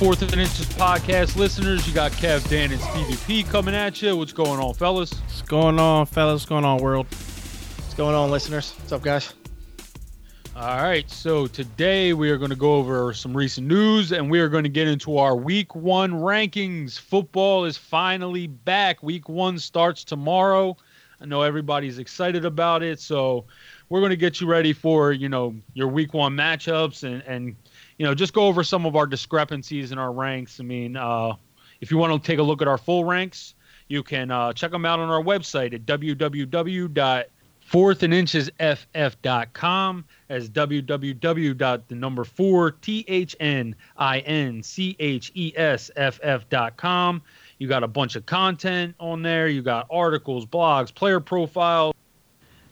Fourth and Inches podcast listeners? You got Kev, Dan, and Stevie P coming at you. What's going on, fellas? What's going on, fellas? What's going on, world? What's going on, listeners? What's up, guys? All right, so today we are going to go over some recent news and we are going to get into our week one rankings. Football is finally back. Week one starts tomorrow. I know everybody's excited about it, so we're going to get you ready for you know your week one matchups and and you know just go over some of our discrepancies in our ranks. I mean, uh, if you want to take a look at our full ranks, you can uh, check them out on our website at www fourth and inches as www. the number four t h n i n c h e s f f.com. You got a bunch of content on there. You got articles, blogs, player profiles,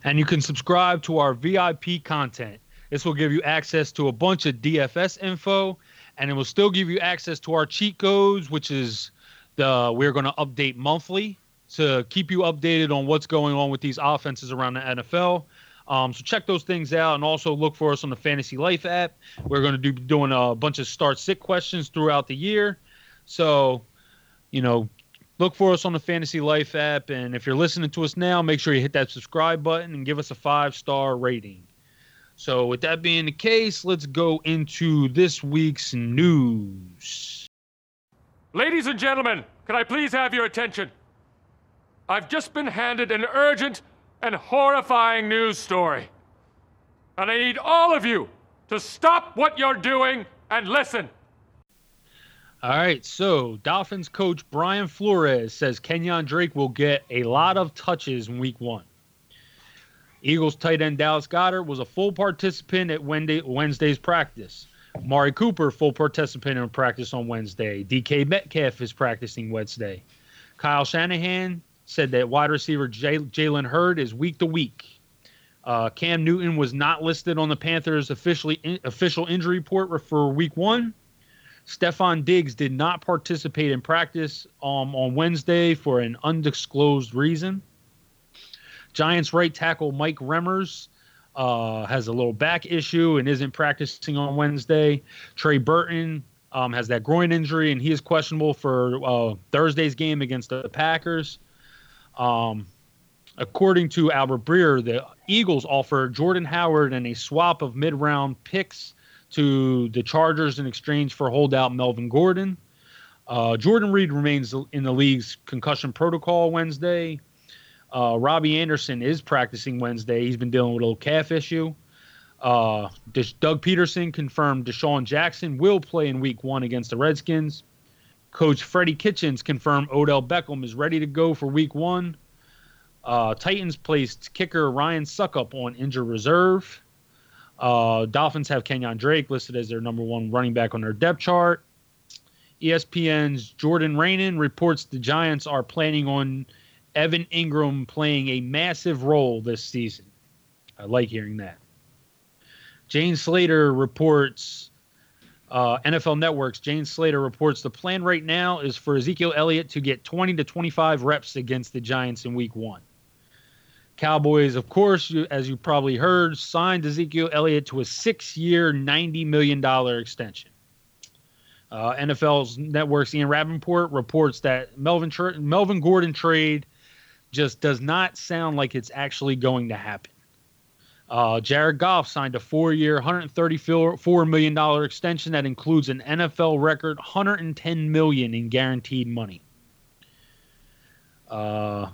and you can subscribe to our VIP content. This will give you access to a bunch of DFS info, and it will still give you access to our cheat codes, which is the we're going to update monthly to keep you updated on what's going on with these offenses around the NFL. Um, so check those things out, and also look for us on the Fantasy Life app. We're going to do doing a bunch of start sit questions throughout the year. So, you know, look for us on the Fantasy Life app, and if you're listening to us now, make sure you hit that subscribe button and give us a five star rating. So, with that being the case, let's go into this week's news. Ladies and gentlemen, can I please have your attention? I've just been handed an urgent and horrifying news story. And I need all of you to stop what you're doing and listen. All right, so Dolphins coach Brian Flores says Kenyan Drake will get a lot of touches in week one. Eagles tight end Dallas Goedert was a full participant at Wednesday's practice. Mari Cooper, full participant in practice on Wednesday. DK Metcalf is practicing Wednesday. Kyle Shanahan said that wide receiver Jalen Hurd is week to week. Uh, Cam Newton was not listed on the Panthers' officially in, official injury report for week one. Stefon Diggs did not participate in practice um, on Wednesday for an undisclosed reason. Giants right tackle Mike Remmers uh, has a little back issue and isn't practicing on Wednesday. Trey Burton um, has that groin injury and he is questionable for uh, Thursday's game against the Packers. Um, according to Albert Breer, the Eagles offer Jordan Howard and a swap of mid round picks to the Chargers in exchange for holdout Melvin Gordon. Uh, Jordan Reed remains in the league's concussion protocol Wednesday. Uh, Robbie Anderson is practicing Wednesday. He's been dealing with a little calf issue. Uh, Doug Pederson confirmed DeSean Jackson will play in week one against the Redskins. Coach Freddie Kitchens confirmed Odell Beckham is ready to go for week one. Uh, Titans placed kicker Ryan Succop on injured reserve. Uh, Dolphins have Kenyan Drake listed as their number one running back on their depth chart. ESPN's Jordan Raanan reports the Giants are planning on Evan Engram playing a massive role this season. I like hearing that. Jane Slater reports uh, NFL Network's Jane Slater reports the plan right now is for Ezekiel Elliott to get 20 to 25 reps against the Giants in week one. Cowboys, of course, as you probably heard, signed Ezekiel Elliott to a six year, $90 million extension. Uh, NFL's Network's Ian Rapoport reports that Melvin, Melvin Gordon trade just does not sound like it's actually going to happen. Uh, Jared Goff signed a four-year, $134 million extension that includes an NFL record 110 million in guaranteed money. Uh,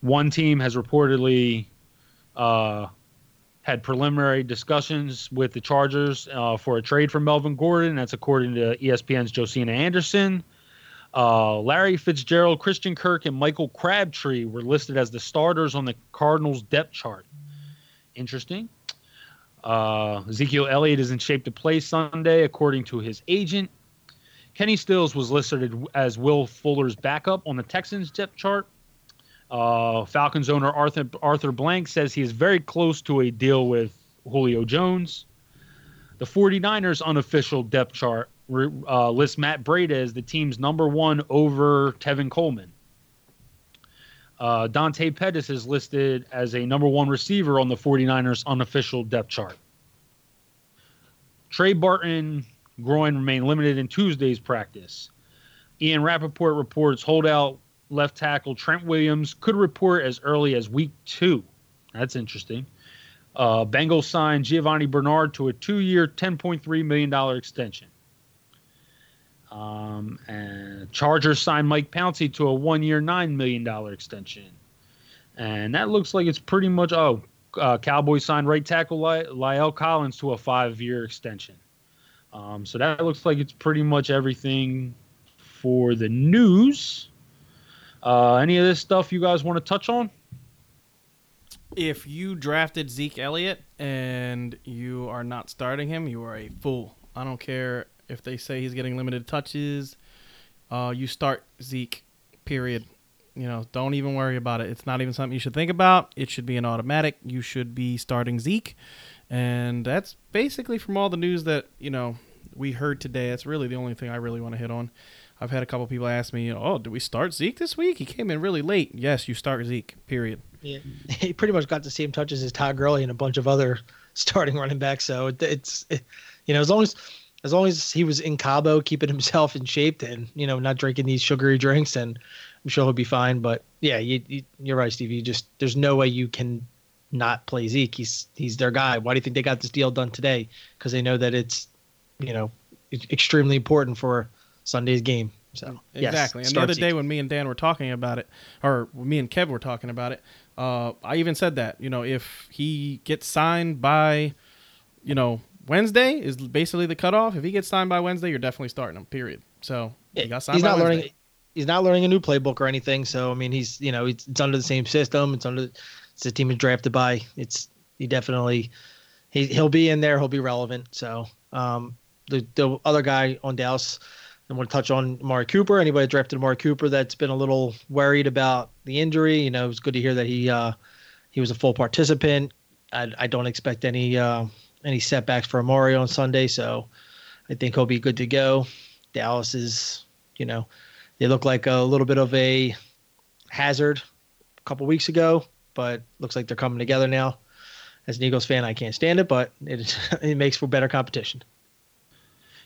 one team has reportedly uh, had preliminary discussions with the Chargers uh, for a trade for Melvin Gordon. That's according to ESPN's Josina Anderson. Uh, Larry Fitzgerald, Christian Kirk, and Michael Crabtree were listed as the starters on the Cardinals depth chart. Interesting. Uh, Ezekiel Elliott is in shape to play Sunday, according to his agent. Kenny Stills was listed as Will Fuller's backup on the Texans depth chart. Uh, Falcons owner Arthur Arthur Blank says he is very close to a deal with Julio Jones. The 49ers unofficial depth chart uh, lists Matt Breida as the team's number one over Tevin Coleman. Uh, Dante Pettis is listed as a number one receiver on the 49ers unofficial depth chart. Trey Burton groin remain limited in Tuesday's practice. Ian Rapoport reports holdout left tackle Trent Williams could report as early as week two. That's interesting. Uh, Bengals signed Giovani Bernard to a two-year, $10.3 million extension. Um, and Chargers signed Mike Pouncey to a one-year, $9 million extension. And that looks like it's pretty much, oh, uh, Cowboys signed right tackle Ly- La'el Collins to a five-year extension. Um, so that looks like it's pretty much everything for the news. Uh, any of this stuff you guys want to touch on? If you drafted Zeke Elliott and you are not starting him, you are a fool. I don't care if they say he's getting limited touches. Uh, you start Zeke, period. You know, don't even worry about it. It's not even something you should think about. It should be an automatic. You should be starting Zeke. And that's basically from all the news that, you know, we heard today. That's really the only thing I really want to hit on. I've had a couple people ask me, "Oh, did we start Zeke this week? He came in really late." Yes, you start Zeke. Period. Yeah, he pretty much got the same touches as Todd Gurley and a bunch of other starting running backs. So it, it's, it, you know, as long as as long as he was in Cabo, keeping himself in shape, and you know, not drinking these sugary drinks, and I'm sure he'll be fine. But yeah, you, you, you're right, Steve. You just there's no way you can not play Zeke. He's he's their guy. Why do you think they got this deal done today? Because they know that it's, you know, extremely important for Sunday's game. So exactly. Yes, and the other day when me and Dan were talking about it, or me and Kev were talking about it, uh, I even said that you know if he gets signed by, you know, Wednesday is basically the cutoff. If he gets signed by Wednesday, you're definitely starting him. Period. So he got signed he's not Wednesday. learning. He's not learning a new playbook or anything. So I mean, he's you know it's, it's under the same system. It's under it's the team is drafted by. It's he definitely he he'll be in there. He'll be relevant. So um, the the other guy on Dallas I want to touch on Amari Cooper. Anybody drafted Amari Cooper that's been a little worried about the injury? You know, it's good to hear that he uh, he was a full participant. I, I don't expect any uh, any setbacks for Amari on Sunday, so I think he'll be good to go. Dallas is, you know, they look like a little bit of a hazard a couple weeks ago, but looks like they're coming together now. As an Eagles fan, I can't stand it, but it it makes for better competition.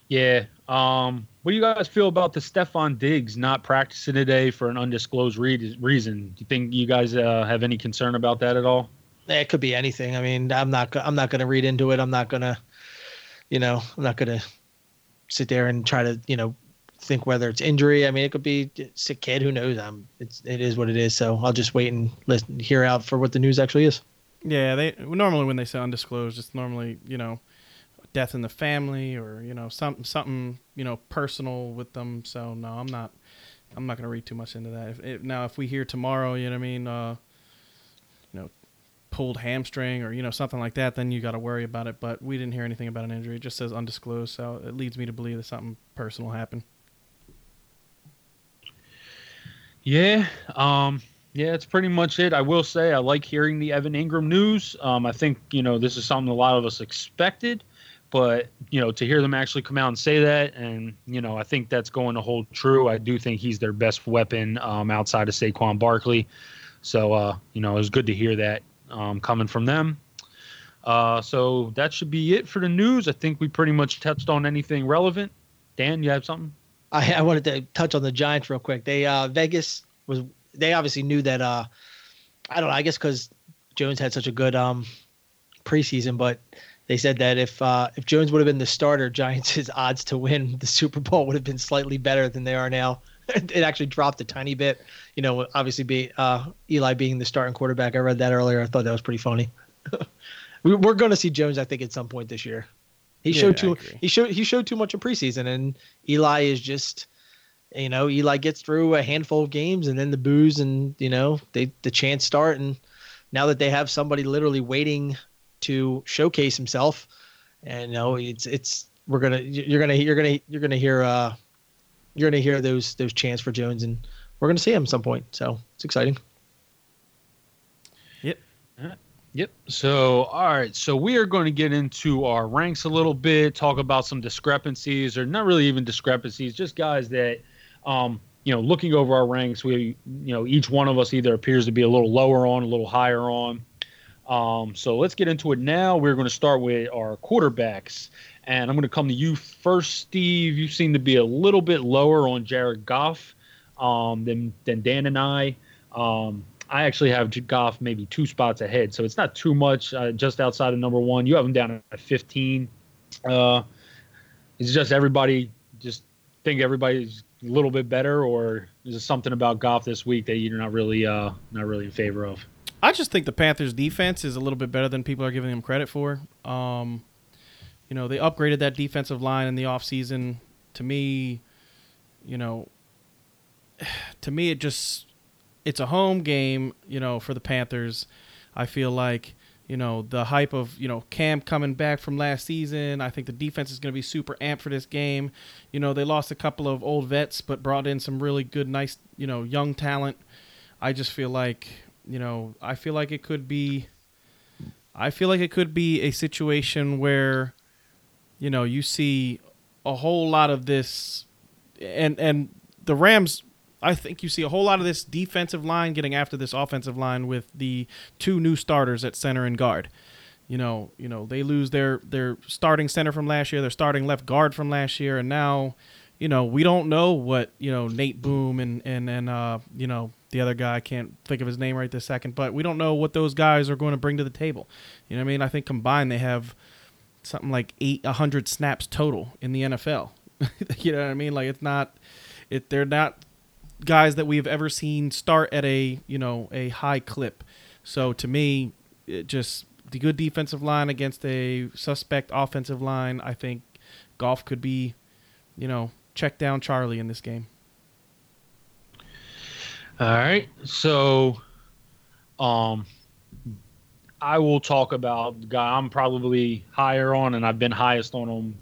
Yeah. Um, what do you guys feel about the Stefon Diggs not practicing today for an undisclosed re- reason? Do you think you guys uh, have any concern about that at all? It could be anything. I mean, I'm not. I'm not going to read into it. I'm not going to, you know, I'm not going to sit there and try to, you know, think whether it's injury. I mean, it could be sick kid. Who knows? I'm. It's. It is what it is. So I'll just wait and listen, hear out for what the news actually is. Yeah, they normally when they say undisclosed, it's normally you know death in the family or you know something something you know personal with them. So no, I'm not I'm not gonna read too much into that. If, if now if we hear tomorrow, you know what I mean, uh, pulled hamstring or you know something like that, then you got to worry about it. But we didn't hear anything about an injury. It just says undisclosed, so it leads me to believe that something personal happened. Yeah. Um, yeah, it's pretty much it. I will say I like hearing the Evan Engram news. Um, I think you know this is something a lot of us expected but you know to hear them actually come out and say that and you know i think that's going to hold true i do think he's their best weapon um, outside of saquon barkley so uh, you know it was good to hear that um, coming from them. Uh, so that should be it for the news. I think we pretty much touched on anything relevant. Dan you have something? I, I wanted to touch on the giants real quick. They uh, vegas was they obviously knew that uh, i don't know i guess because jones had such a good um, preseason but they said that if uh, if Jones would have been the starter, Giants' odds to win the Super Bowl would have been slightly better than they are now. it actually dropped a tiny bit. You know, obviously, be uh, Eli being the starting quarterback. I read that earlier. I thought that was pretty funny. we, are going to see Jones, I think, at some point this year. He Yeah, showed too. He showed he showed too much in preseason, and Eli is just. You know, Eli gets through a handful of games, and then the booze, and you know, they the chance start, and now that they have somebody literally waiting to showcase himself and you know it's it's we're gonna you're gonna you're gonna you're gonna hear uh you're gonna hear those those chants for Jones and we're gonna see him at some point so it's exciting Yep. Yep. So, all right. So, we are going to get into our ranks a little bit, talk about some discrepancies, or not really even discrepancies, just guys that, um, you know, looking over our ranks, we, you know, each one of us either appears to be a little lower on, a little higher on. Um, so let's get into it now. We're going to start with our quarterbacks, and I'm going to come to you first, Steve. You seem to be a little bit lower on Jared Goff um, than than Dan and I. Um, I actually have Goff maybe two spots ahead, so it's not too much. Uh, just outside of number one, you have him down at 15. Uh, just everybody just think everybody's a little bit better, or is it something about Goff this week that you're not really uh, not really in favor of? I just think the Panthers' defense is a little bit better than people are giving them credit for. Um, you know, they upgraded that defensive line in the offseason. To me, you know, to me, it just it's a home game. You know, for the Panthers, I feel like you know the hype of you know Cam coming back from last season. I think the defense is going to be super amped for this game. You know, they lost a couple of old vets, but brought in some really good, nice, you know, young talent. I just feel like you know, I feel like it could be I feel like it could be a situation where you know, you see a whole lot of this and and the Rams I think you see a whole lot of this defensive line getting after this offensive line with the two new starters at center and guard. You know, you know, they lose their their starting center from last year, their starting left guard from last year, and now, you know, we don't know what, you know, Noteboom and and and uh, you know, the other guy I can't think of his name right this second, but we don't know what those guys are going to bring to the table. You know what I mean? I think combined they have something like eight hundred snaps total in the NFL. you know what I mean? Like it's not it they're not guys that we've ever seen start at a, you know, a high clip. So to me, it just the good defensive line against a suspect offensive line, I think Goff could be, you know, check down Charlie in this game. All right. So, um, I will talk about the guy I'm probably higher on, and I've been highest on him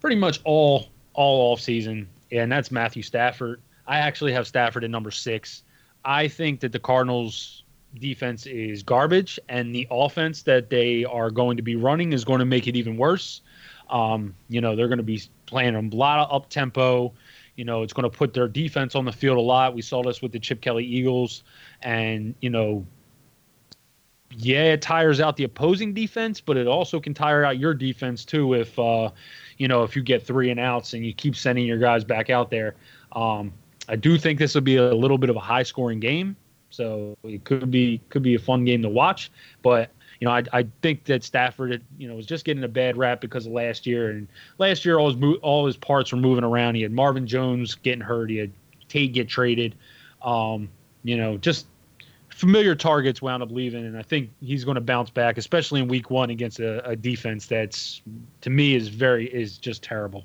pretty much all all off season, and that's Matthew Stafford. I actually have Stafford at number six. I think that the Cardinals defense is garbage, and the offense that they are going to be running is going to make it even worse. Um, you know, they're going to be playing a lot of up tempo. You know, it's going to put their defense on the field a lot. We saw this with the Chip Kelly Eagles, and you know, yeah, it tires out the opposing defense, but it also can tire out your defense too. If uh, you know, if you get three and outs and you keep sending your guys back out there, um, I do think this will be a little bit of a high scoring game. So it could be could be a fun game to watch, but you know, I, I think that Stafford, you know, was just getting a bad rap because of last year. And last year, all his all his parts were moving around. He had Marvin Jones getting hurt. He had Tate get traded. Um, you know, just familiar targets wound up leaving, and I think he's going to bounce back, especially in Week One against a, a defense that's to me is very is just terrible.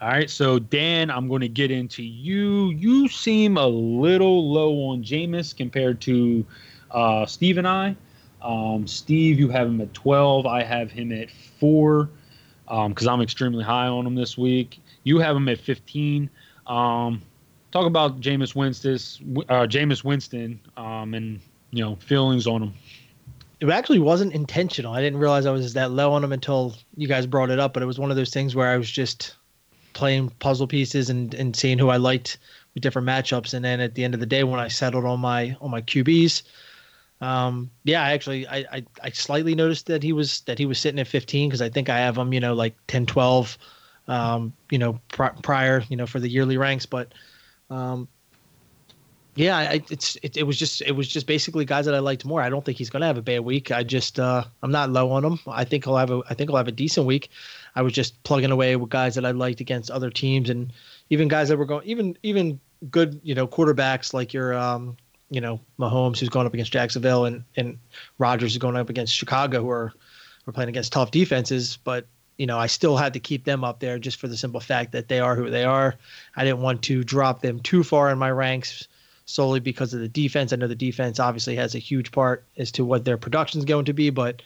All right, so Dan, I'm going to get into you. You seem a little low on Jameis compared to uh, Steve and I. Um, Steve, you have him at 12. I have him at four because um, I'm extremely high on him this week. You have him at 15. Um, talk about Jameis Winston, uh, Jameis Winston, um, and you know feelings on him. It actually wasn't intentional. I didn't realize I was that low on him until you guys brought it up. But it was one of those things where I was just playing puzzle pieces and, and seeing who I liked with different matchups. And then at the end of the day, when I settled on my on my QBs, um, yeah, I actually I, I, I slightly noticed that he was that he was sitting at 15 because I think I have him, you know, like 10, 12, um, you know, pr- prior, you know, for the yearly ranks. But um, yeah, I, it's it, it was just it was just basically guys that I liked more. I don't think he's gonna have a bad week. I just uh, I'm not low on him. I think he'll have a I think he'll have a decent week. I was just plugging away with guys that I liked against other teams and even guys that were going even even good you know quarterbacks like your um you know Mahomes who's going up against Jacksonville and and Rodgers is going up against Chicago who are are playing against tough defenses, but you know I still had to keep them up there just for the simple fact that they are who they are. I didn't want to drop them too far in my ranks solely because of the defense. I know the defense obviously has a huge part as to what their production is going to be, but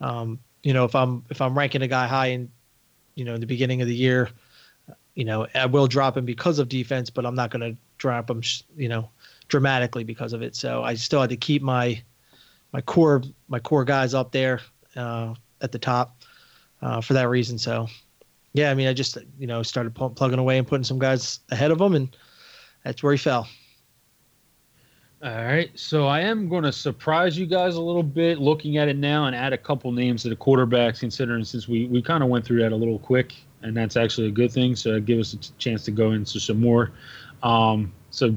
um, you know if I'm if I'm ranking a guy high in you know in the beginning of the year, you know I will drop him because of defense, but I'm not going to drop him you know dramatically because of it. So I still had to keep my my core my core guys up there uh, at the top uh, for that reason. So yeah, I mean, I just you know started plugging away and putting some guys ahead of him, and that's where he fell. All right, so I am going to surprise you guys a little bit looking at it now and add a couple names to the quarterbacks, considering since we, we kind of went through that a little quick, and that's actually a good thing. So give us a t- chance to go into some more. Um, so,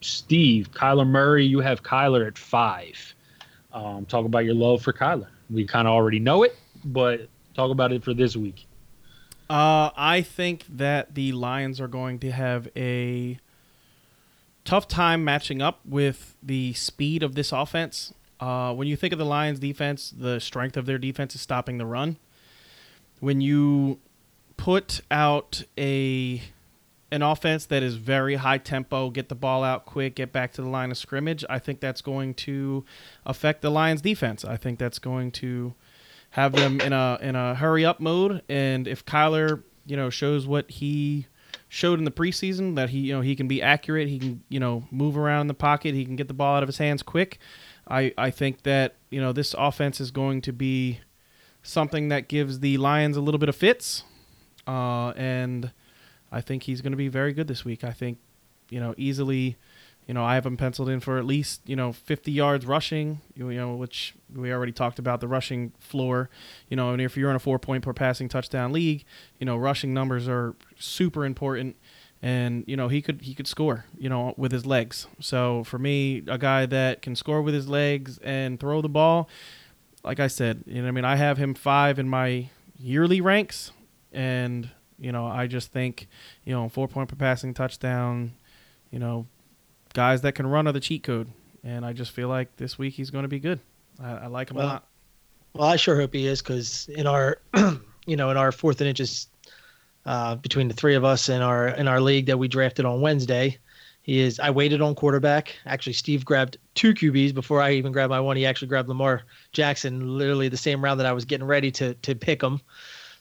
Steve, Kyler Murray, you have Kyler at five. Um, talk about your love for Kyler. We kind of already know it, but talk about it for this week. Uh, I think that the Lions are going to have a tough time matching up with the speed of this offense. Uh, when you think of the Lions' defense, the strength of their defense is stopping the run. When you put out a an offense that is very high tempo, get the ball out quick, get back to the line of scrimmage, I think that's going to affect the Lions' defense. I think that's going to have them in a in a hurry up mode. And if Kyler, you know, shows what he showed in the preseason that he you know he can be accurate, he can you know move around in the pocket, he can get the ball out of his hands quick. I I think that you know this offense is going to be something that gives the Lions a little bit of fits, uh, and I think he's going to be very good this week. I think you know easily. You know, I have him penciled in for at least you know 50 yards rushing. You know, which we already talked about the rushing floor. You know, and if you're in a four point per passing touchdown league, you know, rushing numbers are super important. And you know he could he could score you know with his legs. So for me, a guy that can score with his legs and throw the ball, like I said, you know, I mean, I have him five in my yearly ranks, and you know, I just think, you know, four point per passing touchdown, you know, guys that can run are the cheat code, and I just feel like this week he's going to be good. I, I like him Well, a lot. Well, I sure hope he is because in our, you know, in our fourth and inches uh, between the three of us in our in our league that we drafted on Wednesday, he is. I waited on quarterback. Actually, Steve grabbed two QBs before I even grabbed my one. He actually grabbed Lamar Jackson, literally the same round that I was getting ready to to pick him.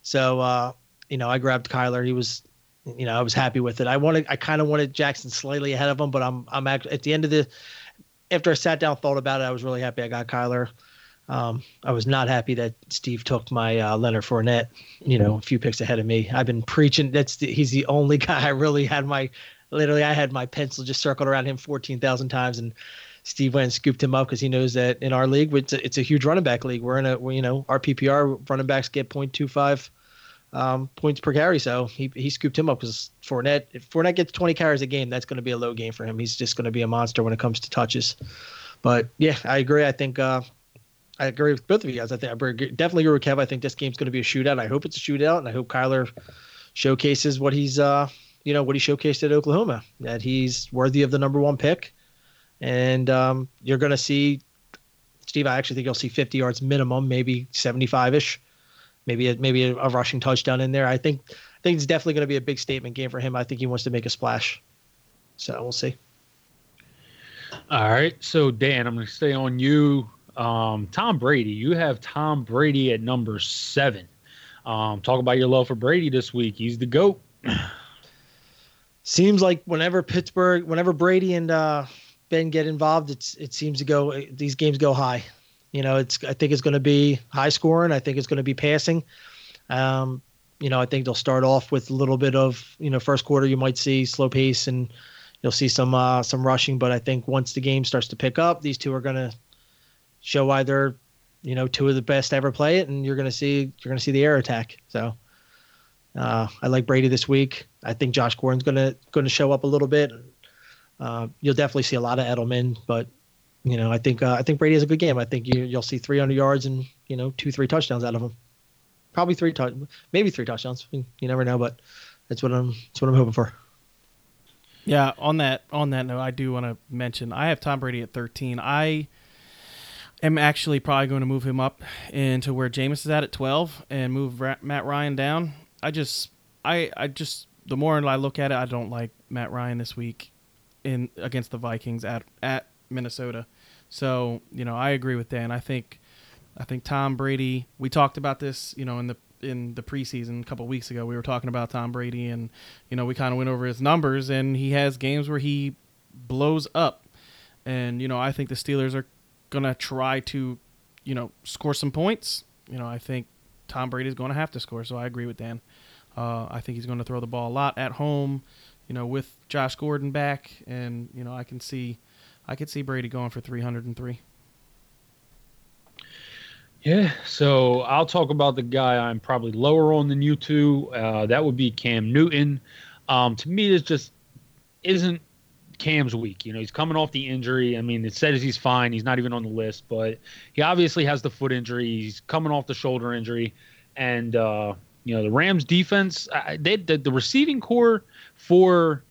So, uh, you know, I grabbed Kyler. He was, you know, I was happy with it. I wanted, I kind of wanted Jackson slightly ahead of him, but I'm, I'm actually at the end of the, after I sat down, thought about it, I was really happy I got Kyler. Um, I was not happy that Steve took my uh, Leonard Fournette, you know, a few picks ahead of me. I've been preaching. That's the, he's the only guy I really had my, literally, I had my pencil just circled around him 14,000 times, and Steve went and scooped him up because he knows that in our league, it's a, it's a huge running back league. We're in a, we, you know, our PPR running backs get 0.25 um, points per carry. So he, he scooped him up because Fournette, if Fournette gets 20 carries a game, that's going to be a low game for him. He's just going to be a monster when it comes to touches. But yeah, I agree. I think uh, I agree with both of you guys. I think I definitely agree with Kev. I think this game's going to be a shootout. I hope it's a shootout, and I hope Kyler showcases what he's, uh, you know, what he showcased at Oklahoma. That he's worthy of the number one pick, and um, you're going to see Steve. I actually think you'll see 50 yards minimum, maybe 75 ish, maybe a, maybe a, a rushing touchdown in there. I think I think it's definitely going to be a big statement game for him. I think he wants to make a splash. So we'll see. All right. So, Dan, I'm going to stay on you. Um, Tom Brady, you have Tom Brady at number seven. Um, talk about your love for Brady this week. He's the GOAT. seems like whenever Pittsburgh, whenever Brady and uh, Ben get involved, it's it seems to go these games go high. You know, it's I think it's going to be high scoring. I think it's going to be passing. Um, you know, I think they'll start off with a little bit of you know first quarter you might see slow pace and you'll see some uh, some rushing, but I think once the game starts to pick up, these two are going to show why they're you know two of the best to ever play it, and you're going to see you're going to see the air attack. So. Uh, I like Brady this week. I think Josh Gordon's gonna gonna show up a little bit. Uh, you'll definitely see a lot of Edelman, but you know I think uh, I think Brady has a good game. I think you you'll see 300 yards and you know two three touchdowns out of him. Probably three touch, maybe three touchdowns. You never know, but that's what I'm that's what I'm hoping for. Yeah, on that on that note, I do want to mention I have Tom Brady at 13. I am actually probably going to move him up into where Jameis is at at 12 and move Matt Ryan down. I just I I just the more I look at it, I don't like Matt Ryan this week in against the Vikings at at Minnesota. So, you know, I agree with Dan. I think I think Tom Brady, we talked about this, you know, in the in the preseason a couple weeks ago. We were talking about Tom Brady and you know, we kind of went over his numbers and he has games where he blows up. And you know, I think the Steelers are to try to, you know, score some points. You know, I think Tom Brady is going to have to score, so I agree with Dan. Uh, I think he's going to throw the ball a lot at home, you know, with Josh Gordon back, and you know, I can see I could see Brady going for 303. Yeah, so I'll talk about the guy I'm probably lower on than you two. Uh, that would be Cam Newton. Um, to me, this just isn't Cam's week. You know, he's coming off the injury. I mean, it says he's fine. He's not even on the list, but he obviously has the foot injury. He's coming off the shoulder injury, and uh, you know the Rams defense. they the, the receiving core for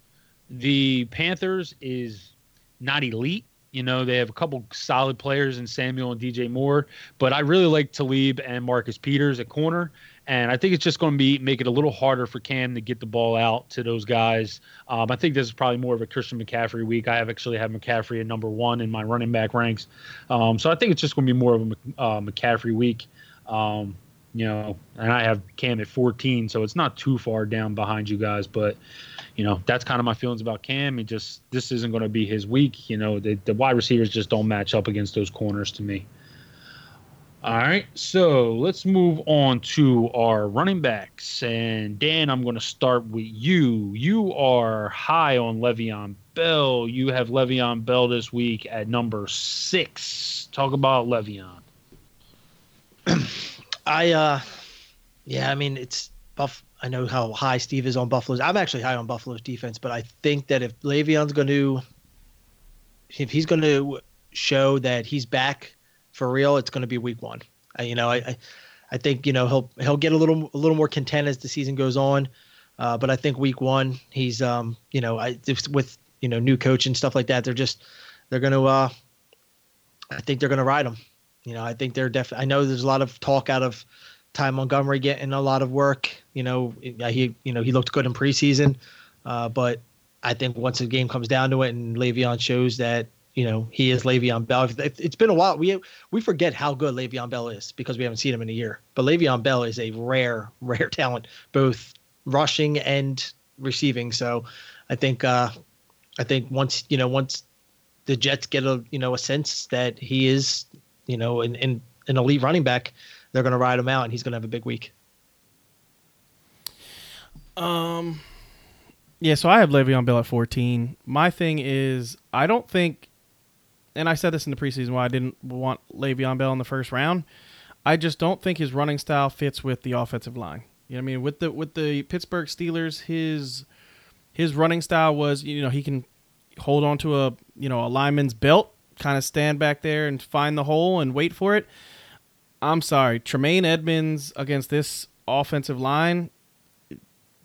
the Panthers is not elite. You know, they have a couple solid players in Samuel and DJ Moore, but I really like Talib and Marcus Peters at corner. And I think it's just going to be make it a little harder for Cam to get the ball out to those guys. Um, I think this is probably more of a Christian McCaffrey week. I have actually have McCaffrey at number one in my running back ranks. Um, so I think it's just going to be more of a uh, McCaffrey week. Um, you know, and I have Cam at 14, so it's not too far down behind you guys. But you know, that's kind of my feelings about Cam. He just this isn't going to be his week. You know, the, the wide receivers just don't match up against those corners to me. All right, so let's move on to our running backs. And Dan, I'm going to start with you. You are high on Le'Veon Bell. You have Le'Veon Bell this week at number six. Talk about Le'Veon. I, uh, yeah, I mean, it's Buff. I know how high Steve is on Buffalo's. I'm actually high on Buffalo's defense, but I think that if Le'Veon's going to, if he's going to show that he's back for real, it's going to be Week One. I, you know, I, I, I, think you know he'll he'll get a little a little more content as the season goes on, uh, but I think Week One he's um you know I with you know new coach and stuff like that they're just they're going to uh I think they're going to ride him. You know, I think they're definitely. I know there's a lot of talk out of Ty Montgomery getting a lot of work. You know, he you know he looked good in preseason, uh, but I think once the game comes down to it and Le'Veon shows that you know he is Le'Veon Bell. It's been a while. We we forget how good Le'Veon Bell is because we haven't seen him in a year. But Le'Veon Bell is a rare rare talent, both rushing and receiving. So I think uh, I think once you know once the Jets get a you know a sense that he is you know an an, an elite running back they're going to ride him out, and he's going to have a big week. Um, yeah. So I have Le'Veon Bell at 14. My thing is, I don't think, and I said this in the preseason why I didn't want Le'Veon Bell in the first round. I just don't think his running style fits with the offensive line. You know what I mean? With the with the Pittsburgh Steelers, his his running style was, you know, he can hold on to a you know a lineman's belt, kind of stand back there and find the hole and wait for it. I'm sorry, Tremaine Edmunds against this offensive line.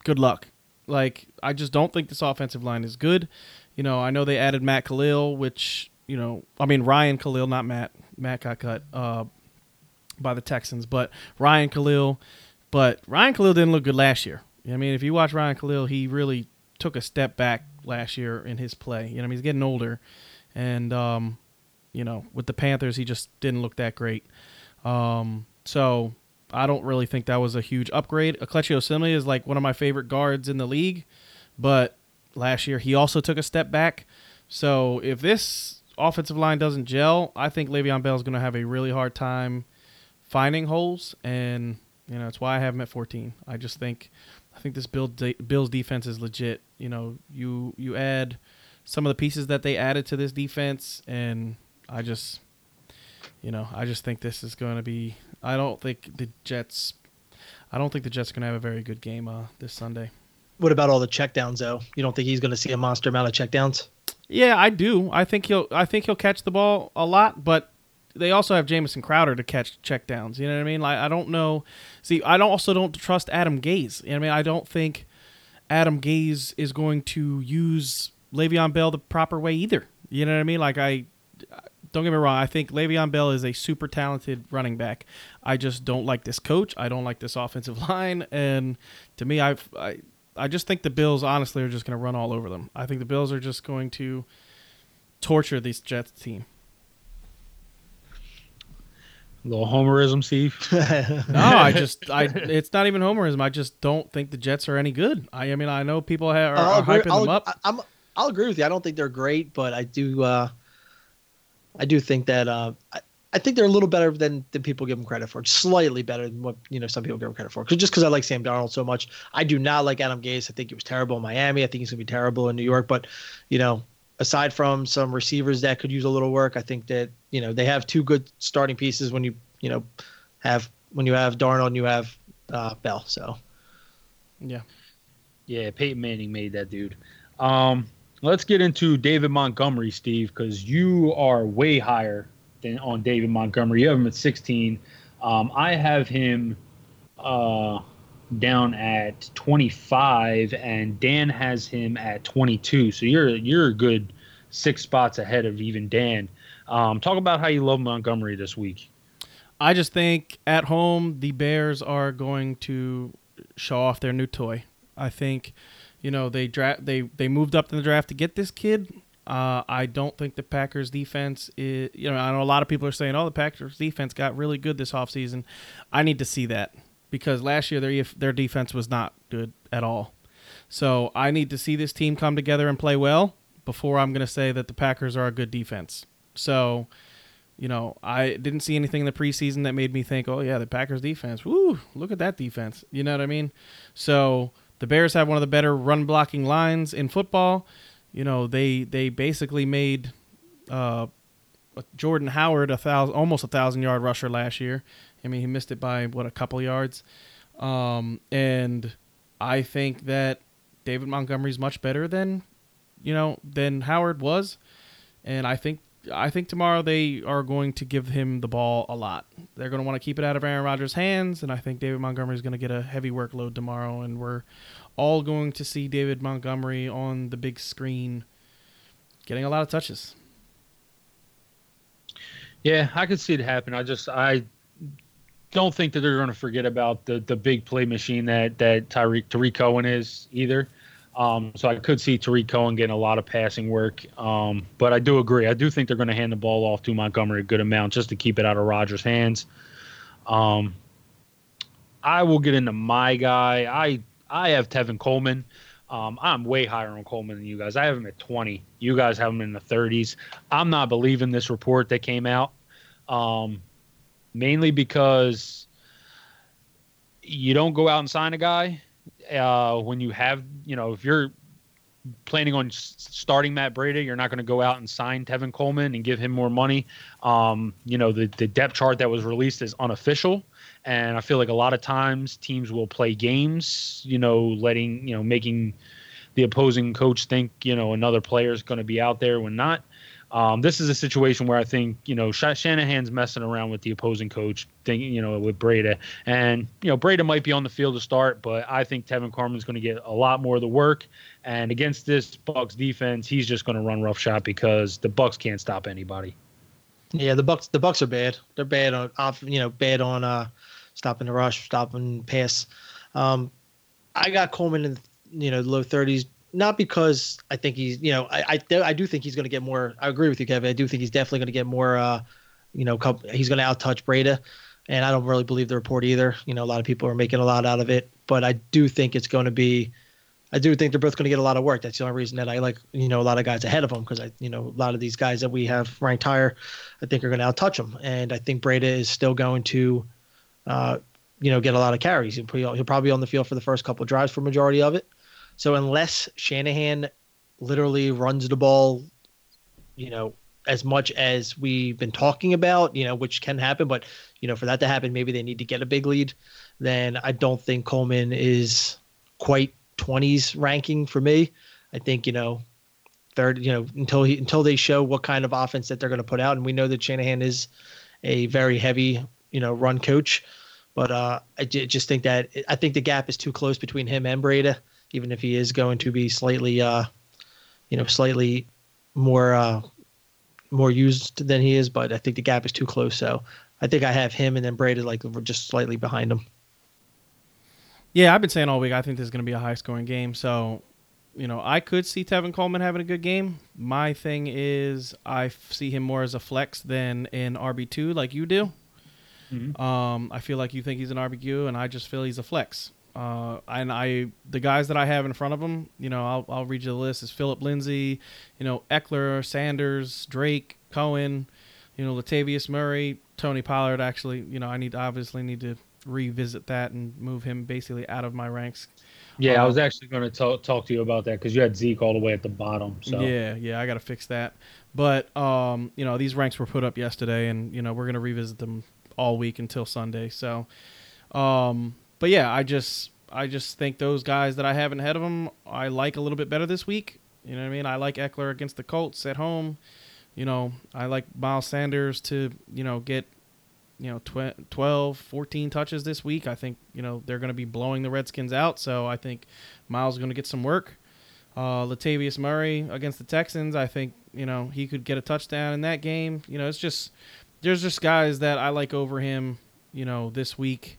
Good luck. Like I just don't think this offensive line is good. You know, I know they added Matt Kalil, which you know, I mean Ryan Kalil, not Matt. Matt got cut uh, by the Texans, but Ryan Kalil. But Ryan Kalil didn't look good last year. I mean, if you watch Ryan Kalil, he really took a step back last year in his play. You know, I mean, he's getting older, and um, you know, with the Panthers, he just didn't look that great. Um, so I don't really think that was a huge upgrade. Kelechi Osemele is like one of my favorite guards in the league, but last year he also took a step back. So if this offensive line doesn't gel, I think Le'Veon Bell is going to have a really hard time finding holes, and you know that's why I have him at 14. I just think I think this Bills defense is legit. You know, you you add some of the pieces that they added to this defense, and I just you know, I just think this is going to be. I don't think the Jets. I don't think the Jets are going to have a very good game uh, this Sunday. What about all the checkdowns though? You don't think he's going to see a monster amount of checkdowns? Yeah, I do. I think he'll. I think he'll catch the ball a lot, but they also have Jamison Crowder to catch checkdowns. You know what I mean? Like I don't know. See, I don't also don't trust Adam Gase. You know what I mean, I don't think Adam Gase is going to use Le'Veon Bell the proper way either. You know what I mean? Like I, don't get me wrong. I think Le'Veon Bell is a super talented running back. I just don't like this coach. I don't like this offensive line, and to me, I've, I I just think the Bills honestly are just going to run all over them. I think the Bills are just going to torture this Jets team. A little homerism, Steve. no, I just, I. It's not even homerism. I just don't think the Jets are any good. I, I mean, I know people are, are, hyping I'll, them up. I, am I'll agree with you. I don't think they're great, but I do. Uh, I do think that uh, I, I, think they're a little better than than people give them credit for. Slightly better than what you know some people give them credit for. Cause just because I like Sam Darnold so much, I do not like Adam Gase. I think he was terrible in Miami. I think he's gonna be terrible in New York. But you know, aside from some receivers that could use a little work, I think that you know they have two good starting pieces when you you know have when you have Darnold and you have uh, Bell. So Yeah. Yeah, Peyton Manning made that dude. Um, let's get into David Montgomery, Steve, because you are way higher than on David Montgomery. You have him at 16. Um, I have him uh, down at 25, and Dan has him at 22. So you're you're a good six spots ahead of even Dan. Um, talk about how you love Montgomery this week. I just think at home the Bears are going to show off their new toy. I think, you know, they draft they they moved up in the draft to get this kid. Uh, I don't think the Packers defense is, you know, I know a lot of people are saying, oh, the Packers defense got really good this offseason. I need to see that because last year their their defense was not good at all. So I need to see this team come together and play well before I'm going to say that the Packers are a good defense. So, you know, I didn't see anything in the preseason that made me think, oh yeah, the Packers defense. Woo, look at that defense. You know what I mean? So the Bears have one of the better run blocking lines in football. You know, they they basically made uh, Jordan Howard a thousand, almost a thousand yard rusher last year. I mean, he missed it by what a couple yards. Um, and I think that David Montgomery is much better than, you know, than Howard was. And I think I think tomorrow they are going to give him the ball a lot. They're going to want to keep it out of Aaron Rodgers' hands, and I think David Montgomery is going to get a heavy workload tomorrow, and we're all going to see David Montgomery on the big screen, getting a lot of touches. Yeah, I could see it happen. I just I don't think that they're going to forget about the the big play machine that that Tyreek Tarik Cohen is either. Um, so I could see Tarik Cohen getting a lot of passing work. Um, but I do agree. I do think they're going to hand the ball off to Montgomery a good amount just to keep it out of Rodgers' hands. Um, I will get into my guy. I I have Tevin Coleman. Um, I'm way higher on Coleman than you guys. I have him at 20. You guys have him in the 30s. I'm not believing this report that came out, um, mainly because you don't go out and sign a guy uh, when you have, you know, if you're planning on starting Matt Breida, you're not going to go out and sign Tevin Coleman and give him more money. Um, you know, the, the depth chart that was released is unofficial. And I feel like a lot of times teams will play games, you know, letting, you know, making the opposing coach think, you know, another player is going to be out there when not. Um, this is a situation where I think you know Shanahan's messing around with the opposing coach, thinking you know with Breida, and you know Breida might be on the field to start, but I think Tevin Coleman's going to get a lot more of the work. And against this Bucs defense, he's just going to run roughshod because the Bucs can't stop anybody. Yeah, the Bucs the Bucs are bad. They're bad on off, you know, bad on uh stopping the rush, stopping pass. Um, I got Coleman in you know low thirties not because I think he's, you know, I I, I do think he's going to get more. I agree with you, Kevin. I do think he's definitely going to get more. Uh, you know, he's going to outtouch Breida, and I don't really believe the report either. You know, a lot of people are making a lot out of it, but I do think it's going to be. I do think they're both going to get a lot of work. That's the only reason that I like, you know, a lot of guys ahead of them because I, you know, a lot of these guys that we have ranked higher, I think are going to outtouch them, and I think Breida is still going to, uh, you know, get a lot of carries. He'll, he'll probably be on the field for the first couple drives for majority of it. So unless Shanahan literally runs the ball, you know, as much as we've been talking about, you know, which can happen, but you know, for that to happen, maybe they need to get a big lead. Then I don't think Coleman is quite 20s ranking for me. I think you know, third, you know, until he until they show what kind of offense that they're going to put out, and we know that Shanahan is a very heavy, you know, run coach. But uh, I just think that I think the gap is too close between him and Breida even if he is going to be slightly, uh, you know, slightly more uh, more used than he is. But I think the gap is too close. So I think I have him and then Breida like just slightly behind him. Yeah, I've been saying all week. I think this is going to be a high scoring game. So, you know, I could see Tevin Coleman having a good game. My thing is, I see him more as a flex than an RB two, like you do. Mm-hmm. Um, I feel like you think he's an RB2 and I just feel he's a flex. Uh, and I, the guys that I have in front of them, you know, I'll, I'll read you the list: is Philip Lindsay, you know, Ekeler, Sanders, Drake, Cohen, you know, Latavius Murray, Tony Pollard. Actually, you know, I need obviously need to revisit that and move him basically out of my ranks. Yeah, I Um, was actually going to talk to you about that because you had Zeke all the way at the bottom. So Yeah, yeah, I got to fix that. But um, you know, these ranks were put up yesterday, and you know we're gonna revisit them all week until Sunday. So, um, but yeah, I just I just think those guys that I have ahead of them, I like a little bit better this week. You know what I mean? I like Ekeler against the Colts at home. You know, I like Miles Sanders to you know get you know tw- 12 14 touches this week i think you know they're going to be blowing the redskins out so i think miles is going to get some work uh, Latavius Murray against the Texans, I think you know he could get a touchdown in that game. You know, it's just there's just guys that I like over him. You know, this week.